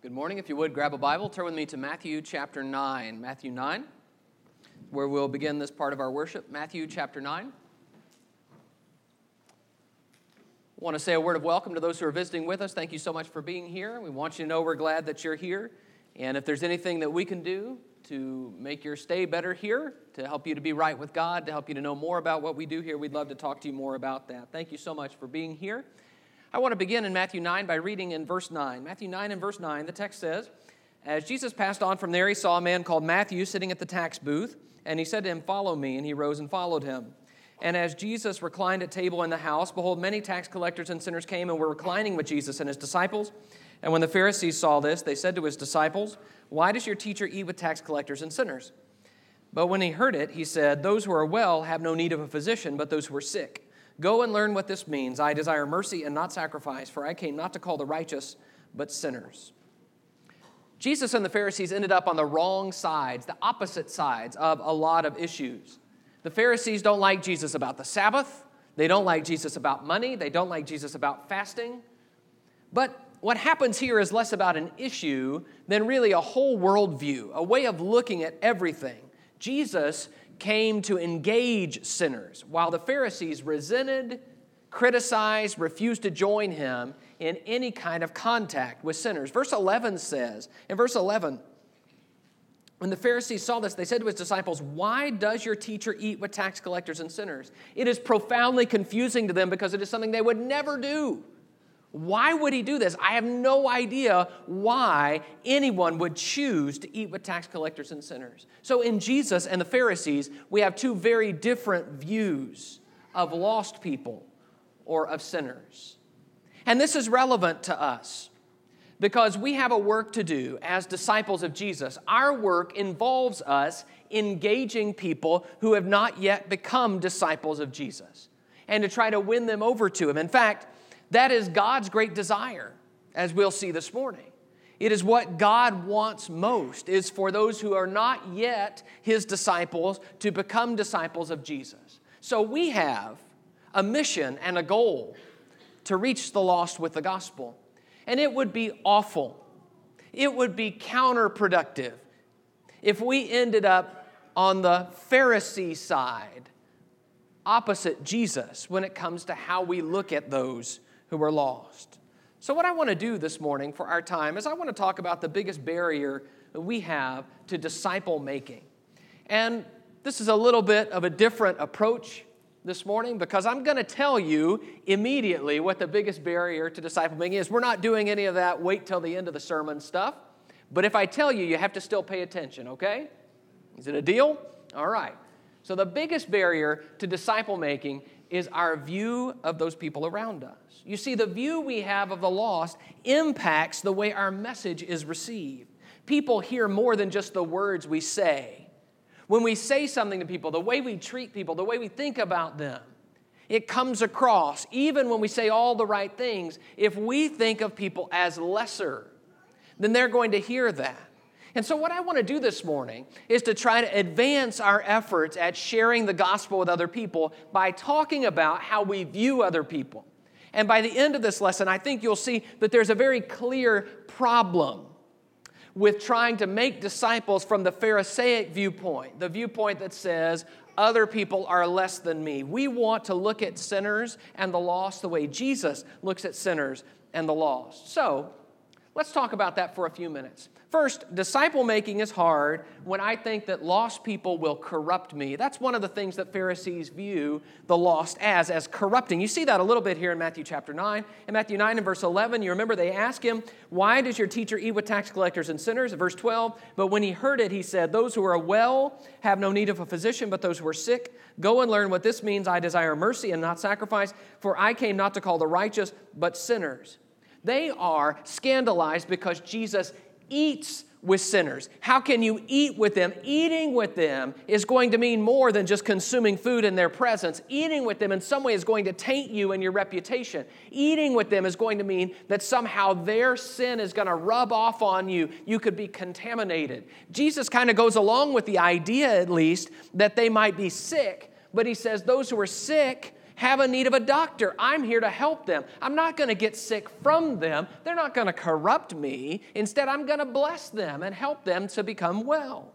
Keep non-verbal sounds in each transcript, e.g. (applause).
Good morning. If you would, grab a Bible, turn with me to Matthew chapter 9. Matthew 9, where we'll begin this part of our worship. Matthew chapter 9. I want to say a word of welcome to those who are visiting with us. Thank you so much for being here. We want you to know we're glad that you're here. And if there's anything that we can do to make your stay better here, to help you to be right with God, to help you to know more about what we do here, we'd love to talk to you more about that. Thank you so much for being here. I want to begin in Matthew 9 by reading in verse 9. Matthew 9 and verse 9, the text says, As Jesus passed on from there, he saw a man called Matthew sitting at the tax booth, and he said to him, Follow me. And he rose and followed him. And as Jesus reclined at table in the house, behold, many tax collectors and sinners came and were reclining with Jesus and his disciples. And when the Pharisees saw this, they said to his disciples, Why does your teacher eat with tax collectors and sinners? But when he heard it, he said, Those who are well have no need of a physician, but those who are sick. Go and learn what this means. I desire mercy and not sacrifice, for I came not to call the righteous, but sinners. Jesus and the Pharisees ended up on the wrong sides, the opposite sides of a lot of issues. The Pharisees don't like Jesus about the Sabbath, they don't like Jesus about money, they don't like Jesus about fasting. But what happens here is less about an issue than really a whole worldview, a way of looking at everything. Jesus came to engage sinners, while the Pharisees resented, criticized, refused to join him in any kind of contact with sinners. Verse 11 says, in verse 11, when the Pharisees saw this, they said to his disciples, Why does your teacher eat with tax collectors and sinners? It is profoundly confusing to them because it is something they would never do. Why would he do this? I have no idea why anyone would choose to eat with tax collectors and sinners. So, in Jesus and the Pharisees, we have two very different views of lost people or of sinners. And this is relevant to us because we have a work to do as disciples of Jesus. Our work involves us engaging people who have not yet become disciples of Jesus and to try to win them over to Him. In fact, that is God's great desire, as we'll see this morning. It is what God wants most is for those who are not yet his disciples to become disciples of Jesus. So we have a mission and a goal to reach the lost with the gospel. And it would be awful. It would be counterproductive if we ended up on the Pharisee side, opposite Jesus, when it comes to how we look at those who are lost. So, what I want to do this morning for our time is I want to talk about the biggest barrier that we have to disciple making. And this is a little bit of a different approach this morning because I'm going to tell you immediately what the biggest barrier to disciple making is. We're not doing any of that wait till the end of the sermon stuff. But if I tell you, you have to still pay attention, okay? Is it a deal? All right. So, the biggest barrier to disciple making is our view of those people around us. You see, the view we have of the lost impacts the way our message is received. People hear more than just the words we say. When we say something to people, the way we treat people, the way we think about them, it comes across, even when we say all the right things, if we think of people as lesser, then they're going to hear that. And so, what I want to do this morning is to try to advance our efforts at sharing the gospel with other people by talking about how we view other people. And by the end of this lesson, I think you'll see that there's a very clear problem with trying to make disciples from the Pharisaic viewpoint, the viewpoint that says, other people are less than me. We want to look at sinners and the lost the way Jesus looks at sinners and the lost. So, let's talk about that for a few minutes. First, disciple making is hard when I think that lost people will corrupt me. That's one of the things that Pharisees view the lost as, as corrupting. You see that a little bit here in Matthew chapter 9. In Matthew 9 and verse 11, you remember they ask him, Why does your teacher eat with tax collectors and sinners? Verse 12, but when he heard it, he said, Those who are well have no need of a physician, but those who are sick. Go and learn what this means. I desire mercy and not sacrifice, for I came not to call the righteous, but sinners. They are scandalized because Jesus eats with sinners. How can you eat with them? Eating with them is going to mean more than just consuming food in their presence. Eating with them in some way is going to taint you and your reputation. Eating with them is going to mean that somehow their sin is going to rub off on you. You could be contaminated. Jesus kind of goes along with the idea, at least, that they might be sick, but he says those who are sick have a need of a doctor, I'm here to help them. I'm not going to get sick from them. They're not going to corrupt me. Instead, I'm going to bless them and help them to become well.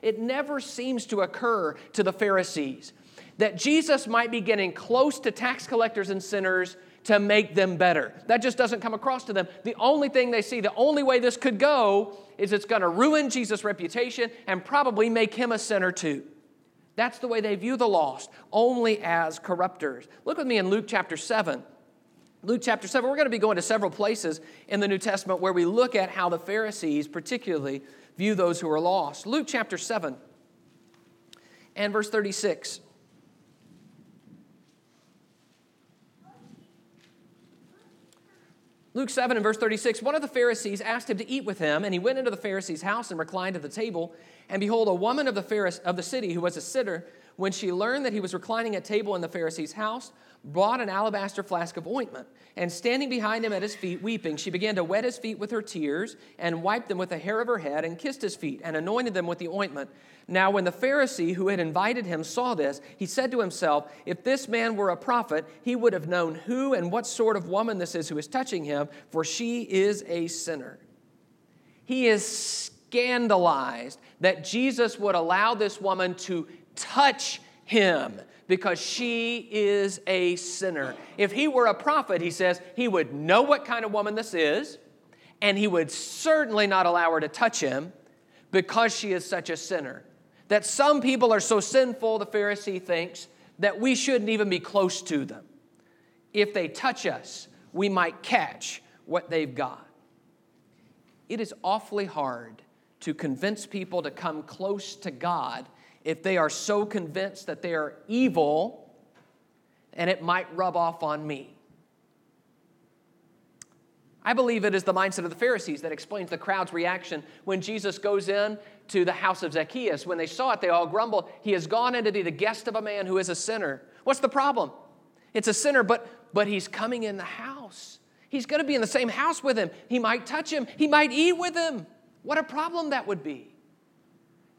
It never seems to occur to the Pharisees that Jesus might be getting close to tax collectors and sinners to make them better. That just doesn't come across to them. The only thing they see, the only way this could go, is it's going to ruin Jesus' reputation and probably make him a sinner too. That's the way they view the lost, only as corrupters. Look with me in Luke chapter 7. Luke chapter 7, we're going to be going to several places in the New Testament where we look at how the Pharisees, particularly, view those who are lost. Luke chapter 7 and verse 36. Luke 7 and verse 36 One of the Pharisees asked him to eat with him, and he went into the Pharisee's house and reclined at the table. And behold, a woman of the, Pharise- of the city who was a sitter, when she learned that he was reclining at table in the Pharisee's house, brought an alabaster flask of ointment. And standing behind him at his feet, weeping, she began to wet his feet with her tears, and wiped them with the hair of her head, and kissed his feet, and anointed them with the ointment. Now, when the Pharisee who had invited him saw this, he said to himself, If this man were a prophet, he would have known who and what sort of woman this is who is touching him, for she is a sinner. He is scandalized that Jesus would allow this woman to touch him because she is a sinner. If he were a prophet, he says, he would know what kind of woman this is, and he would certainly not allow her to touch him because she is such a sinner. That some people are so sinful, the Pharisee thinks, that we shouldn't even be close to them. If they touch us, we might catch what they've got. It is awfully hard to convince people to come close to God if they are so convinced that they are evil and it might rub off on me. I believe it is the mindset of the Pharisees that explains the crowd's reaction when Jesus goes in to the house of Zacchaeus. When they saw it, they all grumbled, He has gone in to be the guest of a man who is a sinner. What's the problem? It's a sinner, but, but he's coming in the house. He's going to be in the same house with him. He might touch him, he might eat with him. What a problem that would be.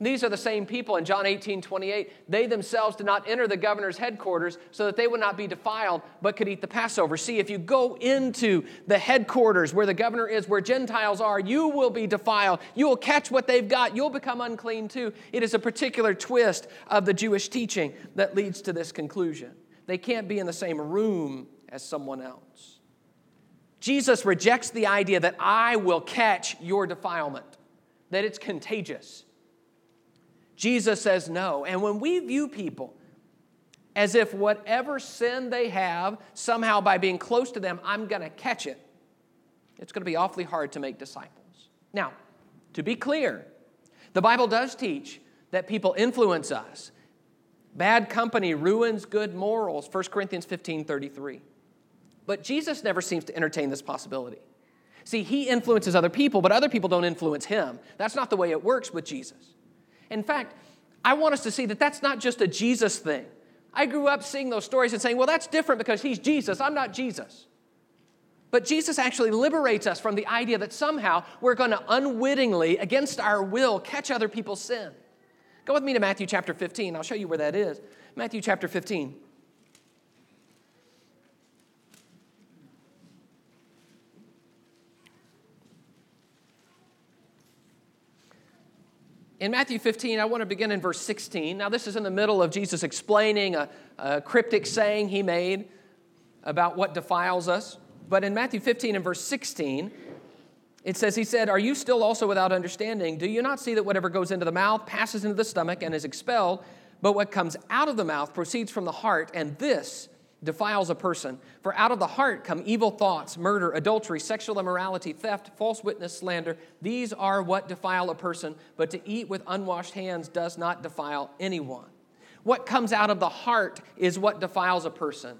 These are the same people in John 18, 28. They themselves did not enter the governor's headquarters so that they would not be defiled, but could eat the Passover. See, if you go into the headquarters where the governor is, where Gentiles are, you will be defiled. You will catch what they've got. You'll become unclean too. It is a particular twist of the Jewish teaching that leads to this conclusion. They can't be in the same room as someone else. Jesus rejects the idea that I will catch your defilement, that it's contagious. Jesus says no. And when we view people as if whatever sin they have, somehow by being close to them, I'm going to catch it, it's going to be awfully hard to make disciples. Now, to be clear, the Bible does teach that people influence us. Bad company ruins good morals, 1 Corinthians 15 33. But Jesus never seems to entertain this possibility. See, he influences other people, but other people don't influence him. That's not the way it works with Jesus. In fact, I want us to see that that's not just a Jesus thing. I grew up seeing those stories and saying, well, that's different because he's Jesus. I'm not Jesus. But Jesus actually liberates us from the idea that somehow we're going to unwittingly, against our will, catch other people's sin. Go with me to Matthew chapter 15. I'll show you where that is. Matthew chapter 15. In Matthew 15, I want to begin in verse 16. Now, this is in the middle of Jesus explaining a, a, cryptic saying he made about what defiles us. But in Matthew 15 and verse 16, it says, He said, Are you still also without understanding? Do you not see that whatever goes into the mouth passes into the stomach and is expelled, but what comes out of the mouth proceeds from the heart, and this defiles a person. For out of the heart come evil thoughts, murder, adultery, sexual immorality, theft, false witness, slander. These are what defile a person, but to eat with unwashed hands does not defile anyone. What comes out of the heart is what defiles a person.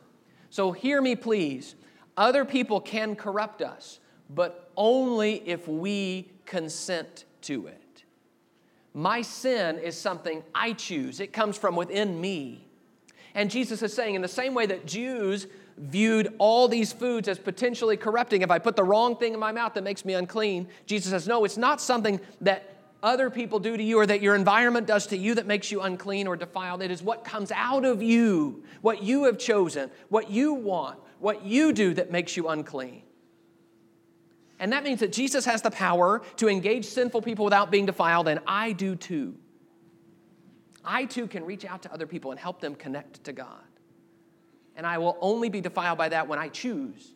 So hear me, please. Other people can corrupt us, but only if we consent to it. My sin is something I choose, it comes from within me. And Jesus is saying, in the same way that Jews viewed all these foods as potentially corrupting, if I put the wrong thing in my mouth that makes me unclean, Jesus says, no, it's not something that other people do to you or that your environment does to you that makes you unclean or defiled. It is what comes out of you, what you have chosen, what you want, what you do that makes you unclean. And that means that Jesus has the power to engage sinful people without being defiled, and I do too. I too can reach out to other people and help them connect to God. And I will only be defiled by that when I choose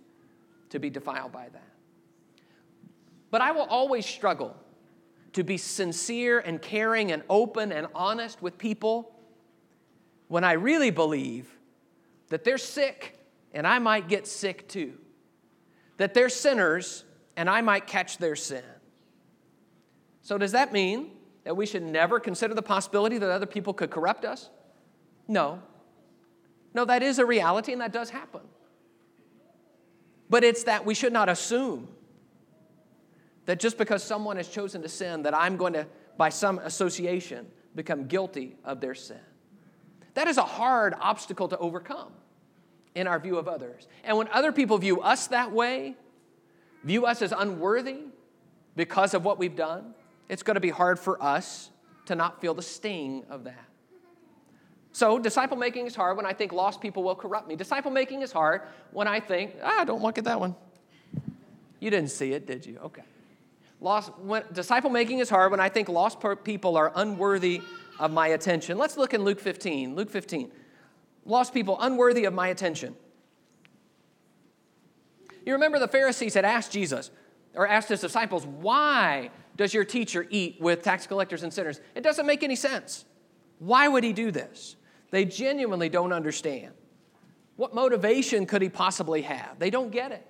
to be defiled by that. But I will always struggle to be sincere and caring and open and honest with people when I really believe that they're sick and I might get sick too, that they're sinners and I might catch their sin. So, does that mean that we should never consider the possibility that other people could corrupt us? No. No, that is a reality and that does happen. But it's that we should not assume that just because someone has chosen to sin, that I'm going to, by some association, become guilty of their sin. That is a hard obstacle to overcome in our view of others. And when other people view us that way, view us as unworthy because of what we've done, it's going to be hard for us to not feel the sting of that. So, disciple making is hard when I think lost people will corrupt me. Disciple making is hard when I think, ah, don't look at that one. You didn't see it, did you? Okay. Lost, when, disciple making is hard when I think lost people are unworthy of my attention. Let's look in Luke 15. Luke 15. Lost people unworthy of my attention. You remember the Pharisees had asked Jesus, or asked his disciples, why does your teacher eat with tax collectors and sinners? It doesn't make any sense. Why would he do this? They genuinely don't understand. What motivation could he possibly have? They don't get it.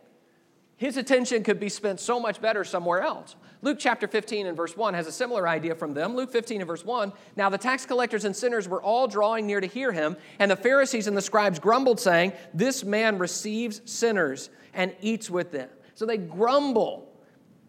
His attention could be spent so much better somewhere else. Luke chapter 15 and verse 1 has a similar idea from them. Luke 15 and verse 1 Now the tax collectors and sinners were all drawing near to hear him, and the Pharisees and the scribes grumbled, saying, This man receives sinners and eats with them. So they grumble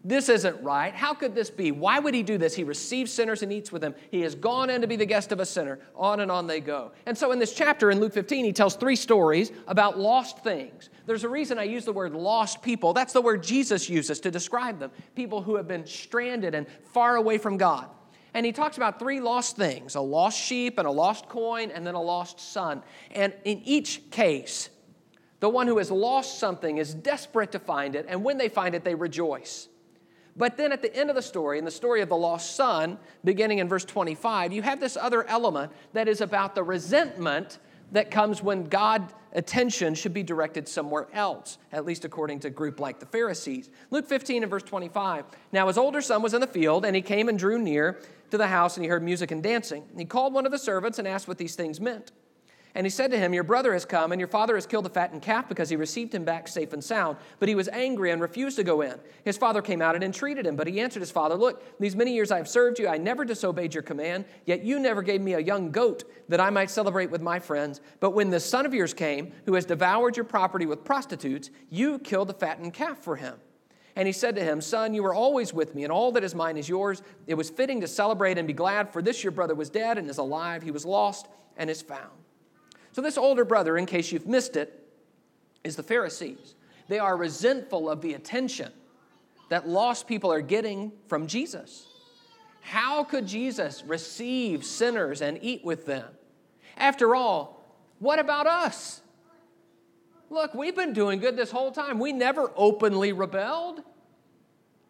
this isn't right. How could this be? Why would he do this? He receives sinners and eats with them. He has gone in to be the guest of a sinner. On and on they go. And so in this chapter in Luke 15, he tells three stories about lost things. There's a reason I use the word lost people. That's the word Jesus uses to describe them people who have been stranded and far away from God. And he talks about three lost things a lost sheep, and a lost coin, and then a lost son. And in each case, the one who has lost something is desperate to find it, and when they find it, they rejoice. But then at the end of the story, in the story of the lost son, beginning in verse 25, you have this other element that is about the resentment that comes when God attention should be directed somewhere else, at least according to a group like the Pharisees. Luke 15 and verse 25. Now his older son was in the field, and he came and drew near to the house, and he heard music and dancing. He called one of the servants and asked what these things meant. And he said to him, Your brother has come, and your father has killed the fattened calf because he received him back safe and sound. But he was angry and refused to go in. His father came out and entreated him, but he answered his father, Look, these many years I have served you, I never disobeyed your command, yet you never gave me a young goat that I might celebrate with my friends. But when this son of yours came, who has devoured your property with prostitutes, you killed the fattened calf for him. And he said to him, Son, you were always with me, and all that is mine is yours. It was fitting to celebrate and be glad, for this your brother was dead and is alive. He was lost and is found. So, this older brother, in case you've missed it, is the Pharisees. They are resentful of the attention that lost people are getting from Jesus. How could Jesus receive sinners and eat with them? After all, what about us? Look, we've been doing good this whole time. We never openly rebelled,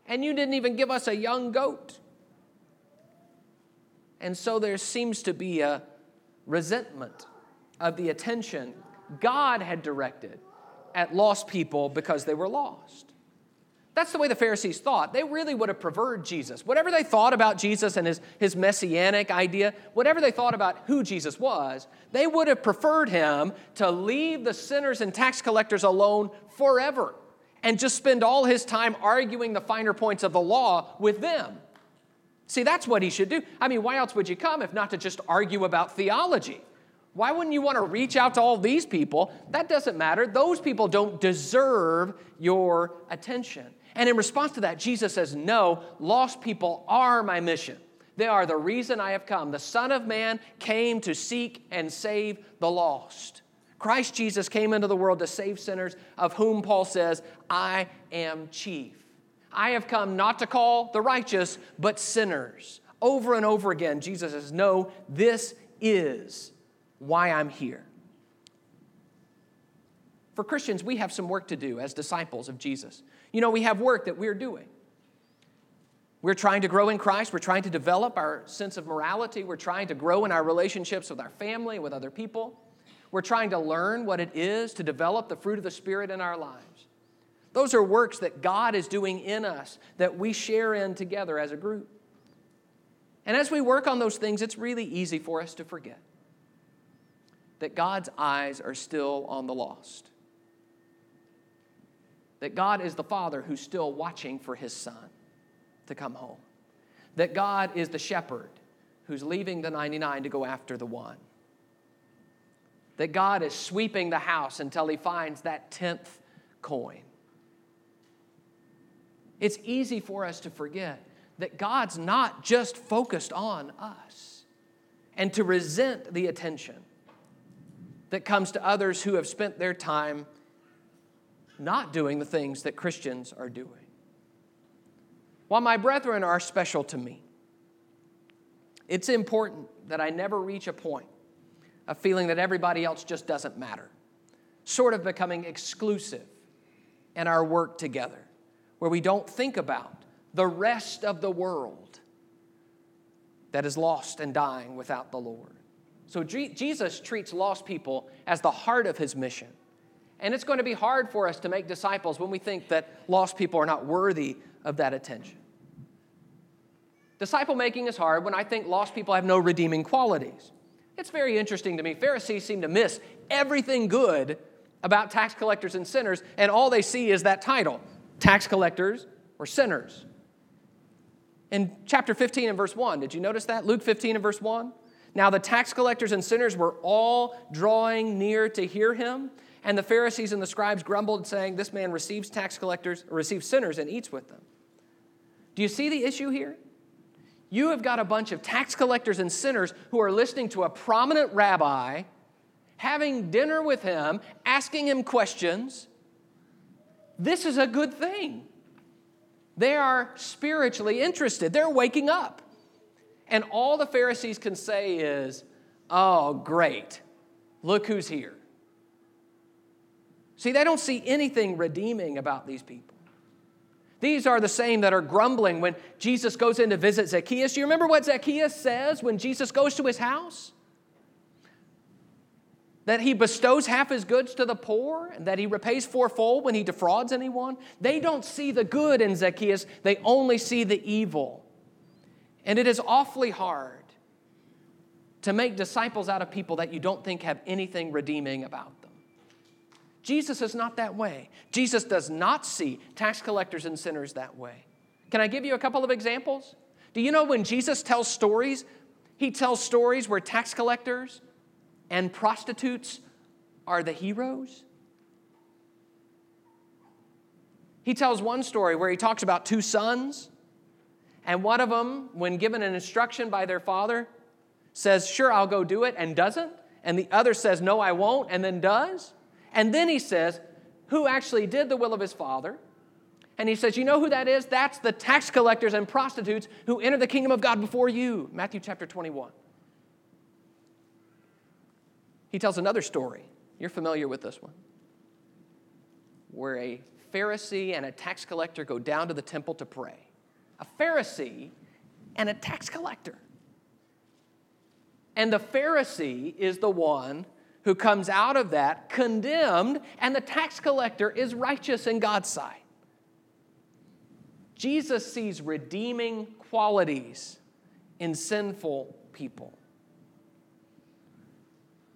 and you didn't even give us a young goat. And so there seems to be a resentment of the attention God had directed at lost people because they were lost. That's the way the Pharisees thought. They really would have preferred Jesus. Whatever they thought about Jesus and his, his messianic idea, whatever they thought about who Jesus was, they would have preferred him to leave the sinners and tax collectors alone forever and just spend all his time arguing the finer points of the law with them. See, that's what he should do. I mean, why else would you come if not to just argue about theology? Why wouldn't you want to reach out to all these people? That doesn't matter. Those people don't deserve your attention. And in response to that, Jesus says, No, lost people are my mission. They are the reason I have come. The Son of Man came to seek and save the lost. Christ Jesus came into the world to save sinners, of whom Paul says, I am chief. I have come not to call the righteous, but sinners. Over and over again, Jesus says, No, this is why I'm here. For Christians, we have some work to do as disciples of Jesus. You know, we have work that we're doing. We're trying to grow in Christ. We're trying to develop our sense of morality. We're trying to grow in our relationships with our family, with other people. We're trying to learn what it is to develop the fruit of the Spirit in our lives. Those are works that God is doing in us that we share in together as a group. And as we work on those things, it's really easy for us to forget that God's eyes are still on the lost. That God is the Father who's still watching for His Son to come home. That God is the shepherd who's leaving the 99 to go after the one that God is sweeping the house until he finds that 10th coin. It's easy for us to forget that God's not just focused on us and to resent the attention that comes to others who have spent their time not doing the things that Christians are doing. While my brethren are special to me, it's important that I never reach a point a feeling that everybody else just doesn't matter, sort of becoming exclusive in our work together, where we don't think about the rest of the world that is lost and dying without the Lord. So Jesus treats lost people as the heart of his mission. And it's going to be hard for us to make disciples when we think that lost people are not worthy of that attention. Disciple making is hard when I think lost people have no redeeming qualities. It's very interesting to me. Pharisees seem to miss everything good about tax collectors and sinners, and all they see is that title tax collectors or sinners. In chapter 15 and verse 1, did you notice that? Luke 15 and verse 1. Now the tax collectors and sinners were all drawing near to hear him, and the Pharisees and the scribes grumbled, saying, This man receives tax collectors, receives sinners, and eats with them. Do you see the issue here? you have got a bunch of tax collectors and sinners who are listening to a prominent rabbi, having dinner with him, asking him questions. This is a good thing. They are spiritually interested, they're waking up. And all the Pharisees can say is, Oh, great, look who's here. See, they don't see anything redeeming about these people. These are the same that are grumbling when Jesus goes in to visit Zacchaeus. Do you remember what Zacchaeus says when Jesus goes to his house? That he bestows half his goods to the poor and that he repays fourfold when he defrauds anyone. They don't see the good in Zacchaeus, they only see the evil. And it is awfully hard to make disciples out of people that you don't think have anything redeeming about them. Jesus is not that way. Jesus does not see tax collectors and sinners that way. Can I give you a couple of examples? Do you know when Jesus tells stories, he tells stories where tax collectors and prostitutes are the heroes? He tells one story where he talks about two sons, and one of them, when given an instruction by their father, says, Sure, I'll go do it, and doesn't. And the other says, No, I won't, and then does. And then he says, who actually did the will of his father. And he says, You know who that is? That's the tax collectors and prostitutes who enter the kingdom of God before you. Matthew chapter 21. He tells another story. You're familiar with this one. Where a Pharisee and a tax collector go down to the temple to pray. A Pharisee and a tax collector. And the Pharisee is the one who comes out of that condemned, and the tax collector is righteous in God's sight. Jesus sees redeeming qualities in sinful people.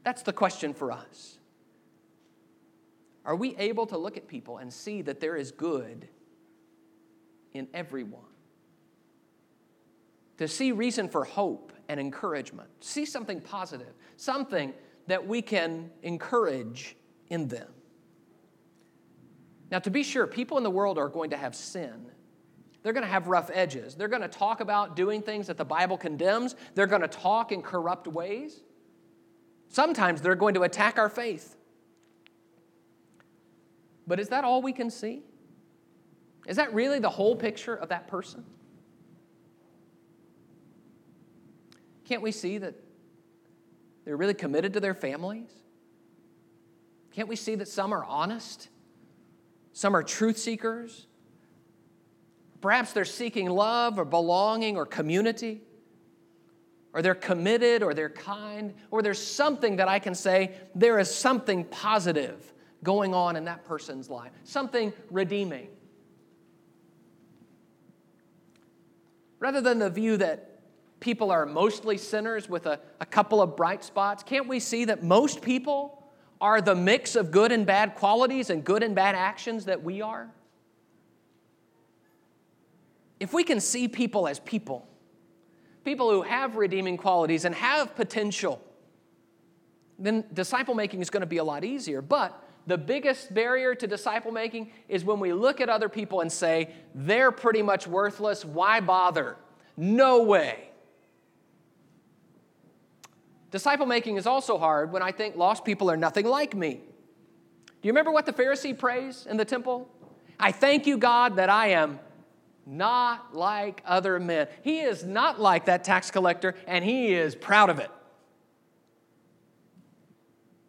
That's the question for us. Are we able to look at people and see that there is good in everyone? To see reason for hope and encouragement, see something positive, something that we can encourage in them. Now, to be sure, people in the world are going to have sin. They're going to have rough edges. They're going to talk about doing things that the Bible condemns. They're going to talk in corrupt ways. Sometimes they're going to attack our faith. But is that all we can see? Is that really the whole picture of that person? Can't we see that they're really committed to their families? Can't we see that some are honest? Some are truth seekers? Perhaps they're seeking love or belonging or community, or they're committed or they're kind, or there's something that I can say there is something positive going on in that person's life, something redeeming. Rather than the view that people are mostly sinners with a, a couple of bright spots, can't we see that most people are the mix of good and bad qualities and good and bad actions that we are? If we can see people as people, people who have redeeming qualities and have potential, then disciple making is going to be a lot easier. But the biggest barrier to disciple making is when we look at other people and say, they're pretty much worthless. Why bother? No way. Disciple making is also hard when I think lost people are nothing like me. Do you remember what the Pharisee prays in the temple? I thank you, God, that I am not like other men. He is not like that tax collector, and he is proud of it.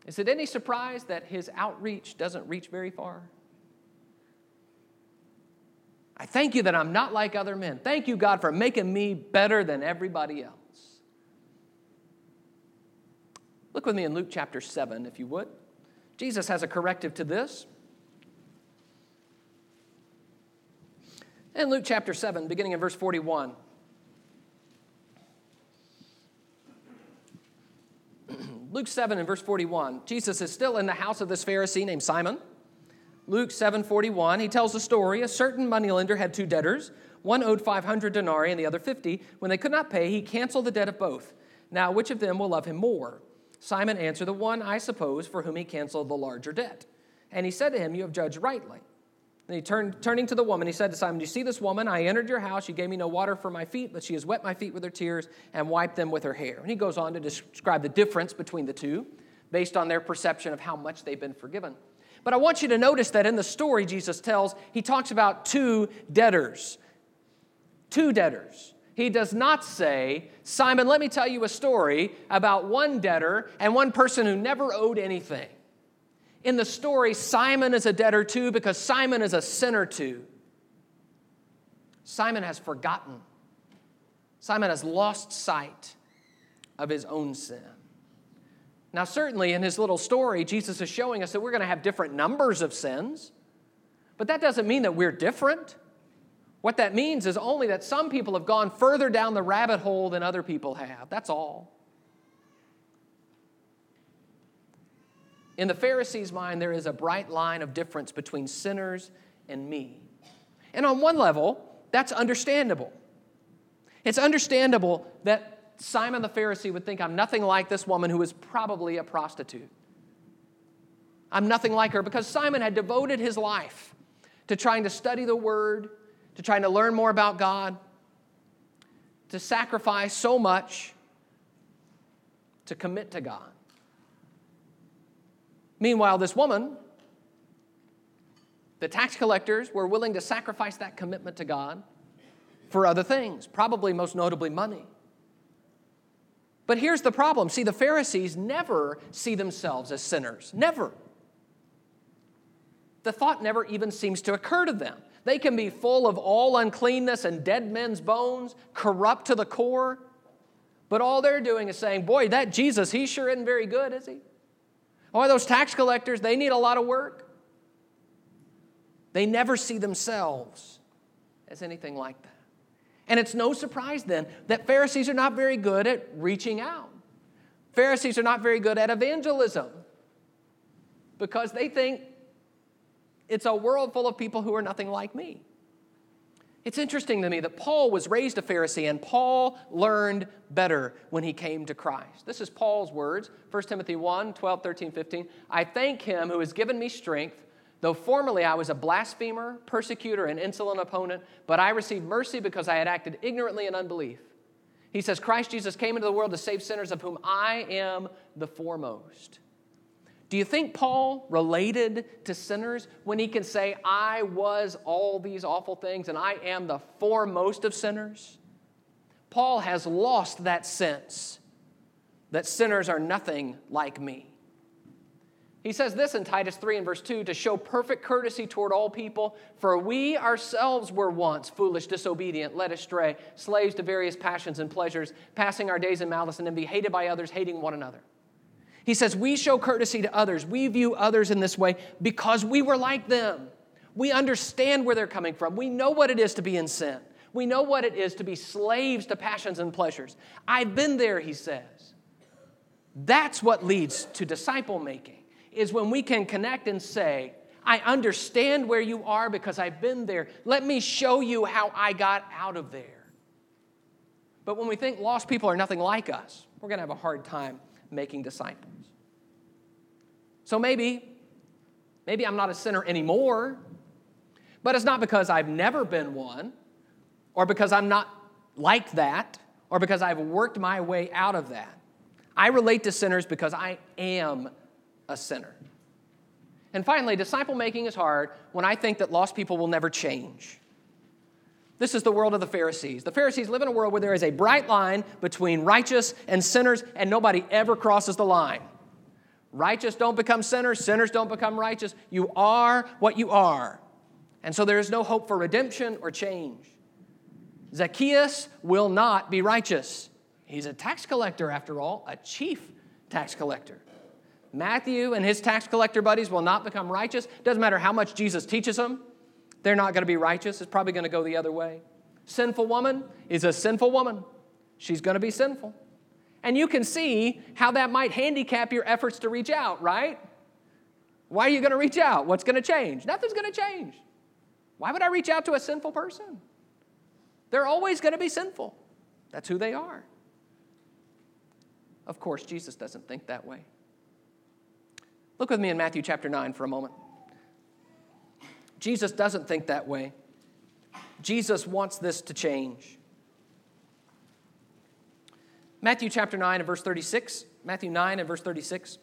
Is it any surprise that his outreach doesn't reach very far? I thank you that I'm not like other men. Thank you, God, for making me better than everybody else. Look with me in Luke chapter 7, if you would. Jesus has a corrective to this. In Luke chapter 7, beginning in verse 41. (clears throat) Luke 7 and verse 41. Jesus is still in the house of this Pharisee named Simon. Luke 7 41, he tells a story. A certain moneylender had two debtors. One owed 500 denarii and the other 50. When they could not pay, he canceled the debt of both. Now, which of them will love him more? Simon answered, The one, I suppose, for whom he canceled the larger debt. And he said to him, You have judged rightly. And he turned, turning to the woman, he said to Simon, Do you see this woman? I entered your house. You gave me no water for my feet, but she has wet my feet with her tears and wiped them with her hair. And he goes on to describe the difference between the two based on their perception of how much they've been forgiven. But I want you to notice that in the story Jesus tells, he talks about two debtors. Two debtors. He does not say, Simon, let me tell you a story about one debtor and one person who never owed anything. In the story, Simon is a debtor too because Simon is a sinner too. Simon has forgotten. Simon has lost sight of his own sin. Now, certainly in his little story, Jesus is showing us that we're going to have different numbers of sins, but that doesn't mean that we're different. What that means is only that some people have gone further down the rabbit hole than other people have. That's all. In the Pharisees' mind, there is a bright line of difference between sinners and me. And on one level, that's understandable. It's understandable that Simon the Pharisee would think, I'm nothing like this woman who is probably a prostitute. I'm nothing like her because Simon had devoted his life to trying to study the Word, to trying to learn more about God, to sacrifice so much, to commit to God. Meanwhile, this woman, the tax collectors were willing to sacrifice that commitment to God for other things, probably most notably money. But here's the problem see, the Pharisees never see themselves as sinners, never. The thought never even seems to occur to them. They can be full of all uncleanness and dead men's bones, corrupt to the core, but all they're doing is saying, Boy, that Jesus, he sure isn't very good, is he? Or those tax collectors, they need a lot of work. They never see themselves as anything like that. And it's no surprise then that Pharisees are not very good at reaching out. Pharisees are not very good at evangelism because they think it's a world full of people who are nothing like me. It's interesting to me that Paul was raised a Pharisee and Paul learned better when he came to Christ. This is Paul's words, 1 Timothy 1 12, 13, 15. I thank him who has given me strength, though formerly I was a blasphemer, persecutor, and insolent opponent, but I received mercy because I had acted ignorantly in unbelief. He says, Christ Jesus came into the world to save sinners, of whom I am the foremost. Do you think Paul related to sinners when he can say, I was all these awful things and I am the foremost of sinners? Paul has lost that sense that sinners are nothing like me. He says this in Titus 3 and verse 2 to show perfect courtesy toward all people, for we ourselves were once foolish, disobedient, led astray, slaves to various passions and pleasures, passing our days in malice and envy, hated by others, hating one another. He says, We show courtesy to others. We view others in this way because we were like them. We understand where they're coming from. We know what it is to be in sin. We know what it is to be slaves to passions and pleasures. I've been there, he says. That's what leads to disciple making is when we can connect and say, I understand where you are because I've been there. Let me show you how I got out of there. But when we think lost people are nothing like us, we're going to have a hard time making disciples. So maybe, maybe I'm not a sinner anymore, but it's not because I've never been one, or because I'm not like that, or because I've worked my way out of that. I relate to sinners because I am a sinner. And finally, disciple making is hard when I think that lost people will never change. This is the world of the Pharisees. The Pharisees live in a world where there is a bright line between righteous and sinners, and nobody ever crosses the line. Righteous don't become sinners, sinners don't become righteous. You are what you are. And so there is no hope for redemption or change. Zacchaeus will not be righteous. He's a tax collector, after all, a chief tax collector. Matthew and his tax collector buddies will not become righteous. Doesn't matter how much Jesus teaches them, they're not going to be righteous. It's probably going to go the other way. Sinful woman is a sinful woman. She's going to be sinful. And you can see how that might handicap your efforts to reach out, right? Why are you going to reach out? What's going to change? Nothing's going to change. Why would I reach out to a sinful person? They're always going to be sinful. That's who they are. Of course, Jesus doesn't think that way. Look with me in Matthew chapter 9 for a moment. Jesus doesn't think that way. Jesus wants this to change. Matthew chapter 9 and verse 36. Matthew 9 and verse 36.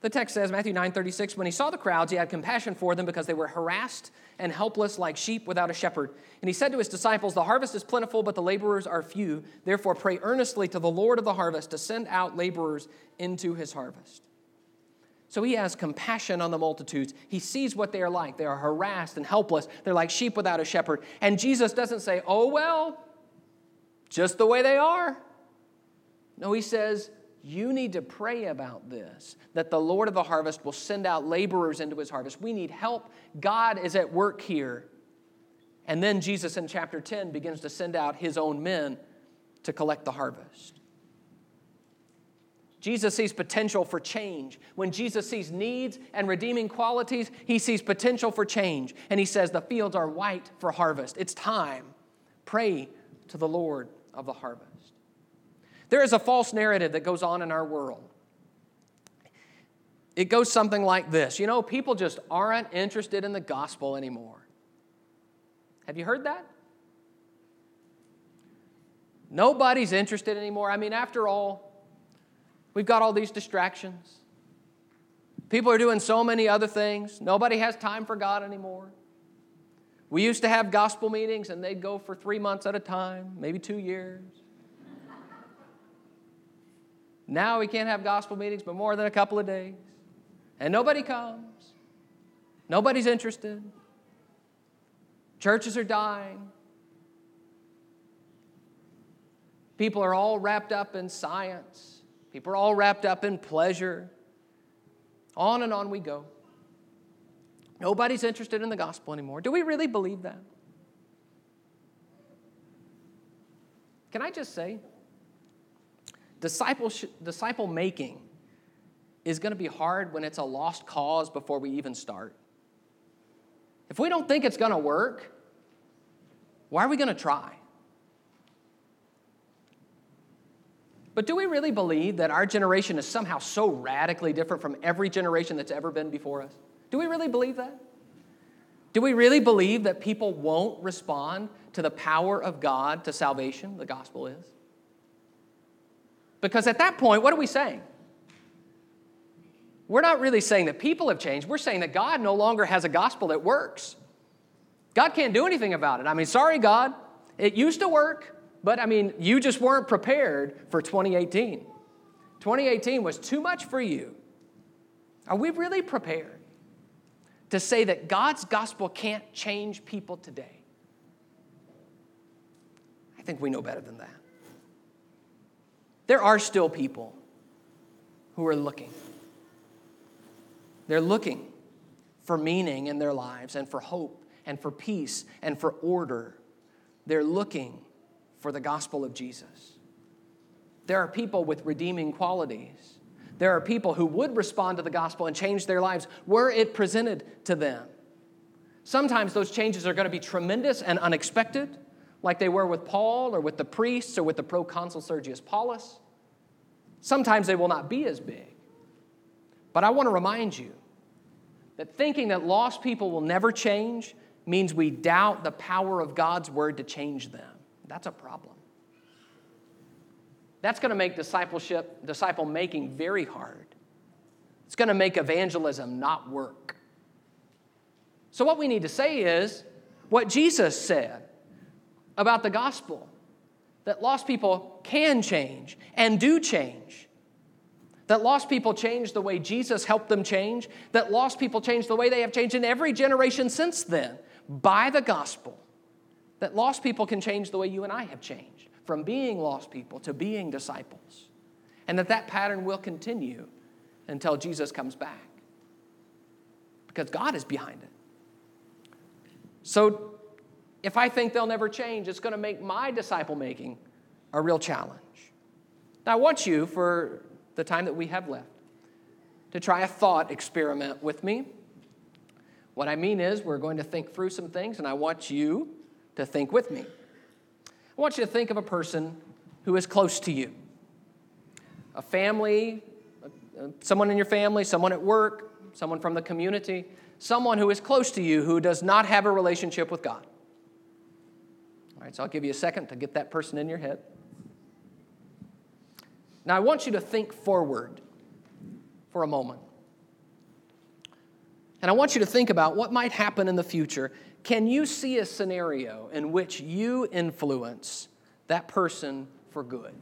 The text says, Matthew 9 36, when he saw the crowds, he had compassion for them because they were harassed and helpless like sheep without a shepherd. And he said to his disciples, The harvest is plentiful, but the laborers are few. Therefore, pray earnestly to the Lord of the harvest to send out laborers into his harvest. So he has compassion on the multitudes. He sees what they are like. They are harassed and helpless. They're like sheep without a shepherd. And Jesus doesn't say, Oh, well, just the way they are. No, he says, you need to pray about this that the Lord of the harvest will send out laborers into his harvest. We need help. God is at work here. And then Jesus in chapter 10 begins to send out his own men to collect the harvest. Jesus sees potential for change. When Jesus sees needs and redeeming qualities, he sees potential for change. And he says, The fields are white for harvest. It's time. Pray to the Lord of the harvest. There is a false narrative that goes on in our world. It goes something like this You know, people just aren't interested in the gospel anymore. Have you heard that? Nobody's interested anymore. I mean, after all, we've got all these distractions. People are doing so many other things. Nobody has time for God anymore. We used to have gospel meetings and they'd go for three months at a time, maybe two years. Now we can't have gospel meetings but more than a couple of days. And nobody comes. Nobody's interested. Churches are dying. People are all wrapped up in science. People are all wrapped up in pleasure. On and on we go. Nobody's interested in the gospel anymore. Do we really believe that? Can I just say, Disciple, making is going to be hard when it's a lost cause before we even start. If we don't think it's going to work, why are we going to try? But do we really believe that our generation is somehow so radically different from every generation that's ever been before us? Do we really believe that? Do we really believe that people won't respond to the power of God to salvation, the gospel is? Because at that point, what are we saying? We're not really saying that people have changed. We're saying that God no longer has a gospel that works. God can't do anything about it. I mean, sorry, God. It used to work, but I mean, you just weren't prepared for 2018. 2018 was too much for you. Are we really prepared to say that God's gospel can't change people today? I think we know better than that. There are still people who are looking. They're looking for meaning in their lives and for hope and for peace and for order. They're looking for the gospel of Jesus. There are people with redeeming qualities. There are people who would respond to the gospel and change their lives were it presented to them. Sometimes those changes are going to be tremendous and unexpected, like they were with Paul or with the priests or with the proconsul Sergius Paulus. Sometimes they will not be as big. But I want to remind you that thinking that lost people will never change means we doubt the power of God's word to change them. That's a problem. That's going to make discipleship, disciple making very hard. It's going to make evangelism not work. So, what we need to say is what Jesus said about the gospel that lost people can change and do change. That lost people change the way Jesus helped them change. That lost people change the way they have changed in every generation since then by the gospel. That lost people can change the way you and I have changed from being lost people to being disciples. And that that pattern will continue until Jesus comes back. Because God is behind it. So if I think they'll never change, it's going to make my disciple making a real challenge. Now, I want you, for the time that we have left, to try a thought experiment with me. What I mean is, we're going to think through some things, and I want you to think with me. I want you to think of a person who is close to you a family, uh, someone in your family, someone at work, someone from the community, someone who is close to you who does not have a relationship with God. All right, so I'll give you a second to get that person in your head. Now, I want you to think forward for a moment. And I want you to think about what might happen in the future. Can you see a scenario in which you influence that person for good?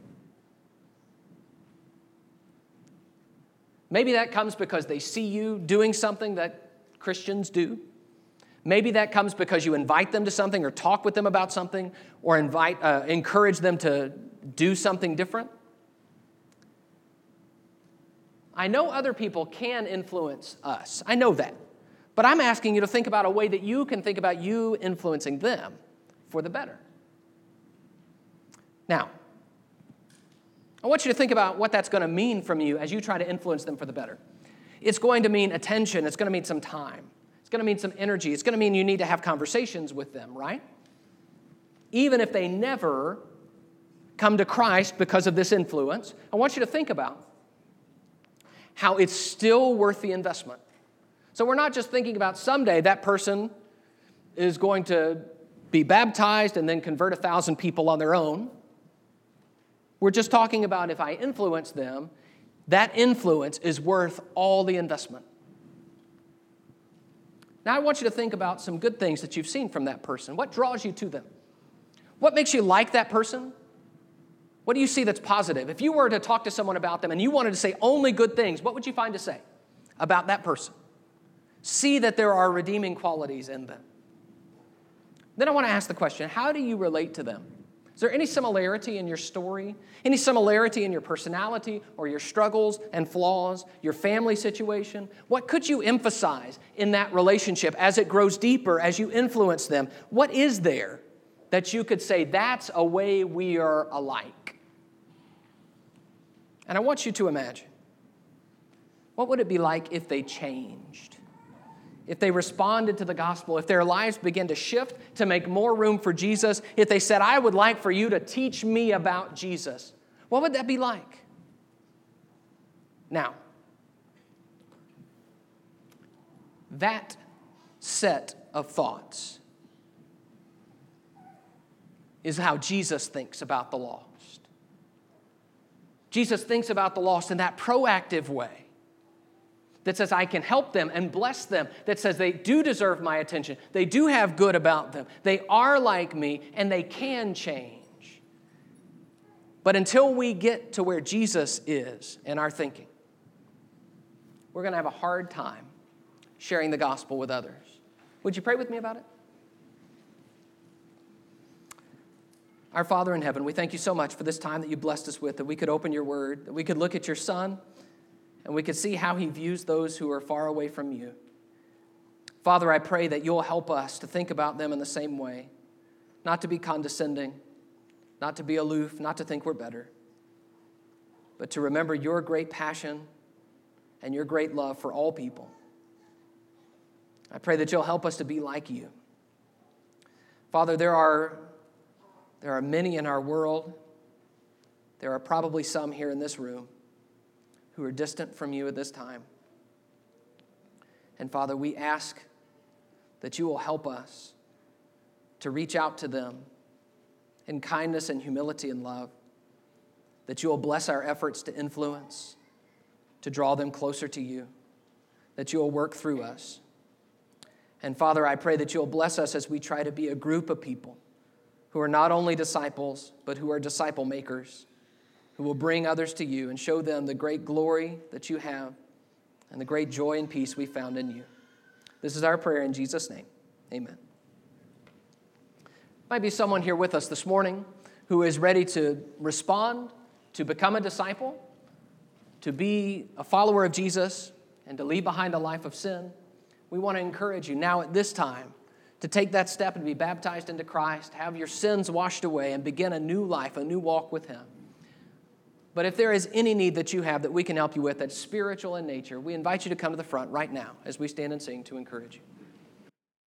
Maybe that comes because they see you doing something that Christians do. Maybe that comes because you invite them to something or talk with them about something or invite, uh, encourage them to do something different. I know other people can influence us. I know that. But I'm asking you to think about a way that you can think about you influencing them for the better. Now, I want you to think about what that's going to mean from you as you try to influence them for the better. It's going to mean attention, it's going to mean some time, it's going to mean some energy, it's going to mean you need to have conversations with them, right? Even if they never come to Christ because of this influence, I want you to think about how it's still worth the investment. So we're not just thinking about someday that person is going to be baptized and then convert a thousand people on their own. We're just talking about if I influence them, that influence is worth all the investment. Now, I want you to think about some good things that you've seen from that person. What draws you to them? What makes you like that person? What do you see that's positive? If you were to talk to someone about them and you wanted to say only good things, what would you find to say about that person? See that there are redeeming qualities in them. Then I want to ask the question how do you relate to them? Is there any similarity in your story? Any similarity in your personality or your struggles and flaws, your family situation? What could you emphasize in that relationship as it grows deeper, as you influence them? What is there that you could say, that's a way we are alike? And I want you to imagine what would it be like if they changed? If they responded to the gospel, if their lives began to shift to make more room for Jesus, if they said, I would like for you to teach me about Jesus, what would that be like? Now, that set of thoughts is how Jesus thinks about the lost. Jesus thinks about the lost in that proactive way. That says I can help them and bless them, that says they do deserve my attention, they do have good about them, they are like me, and they can change. But until we get to where Jesus is in our thinking, we're going to have a hard time sharing the gospel with others. Would you pray with me about it? Our Father in heaven, we thank you so much for this time that you blessed us with, that we could open your word, that we could look at your Son, and we could see how he views those who are far away from you. Father, I pray that you'll help us to think about them in the same way, not to be condescending, not to be aloof, not to think we're better, but to remember your great passion and your great love for all people. I pray that you'll help us to be like you. Father, there are there are many in our world. There are probably some here in this room who are distant from you at this time. And Father, we ask that you will help us to reach out to them in kindness and humility and love, that you will bless our efforts to influence, to draw them closer to you, that you will work through us. And Father, I pray that you'll bless us as we try to be a group of people who are not only disciples, but who are disciple makers, who will bring others to you and show them the great glory that you have and the great joy and peace we found in you. This is our prayer in Jesus' name. Amen. Might be someone here with us this morning who is ready to respond, to become a disciple, to be a follower of Jesus, and to leave behind a life of sin. We want to encourage you now at this time to take that step and be baptized into Christ, have your sins washed away, and begin a new life, a new walk with Him. But if there is any need that you have that we can help you with that's spiritual in nature, we invite you to come to the front right now as we stand and sing to encourage you.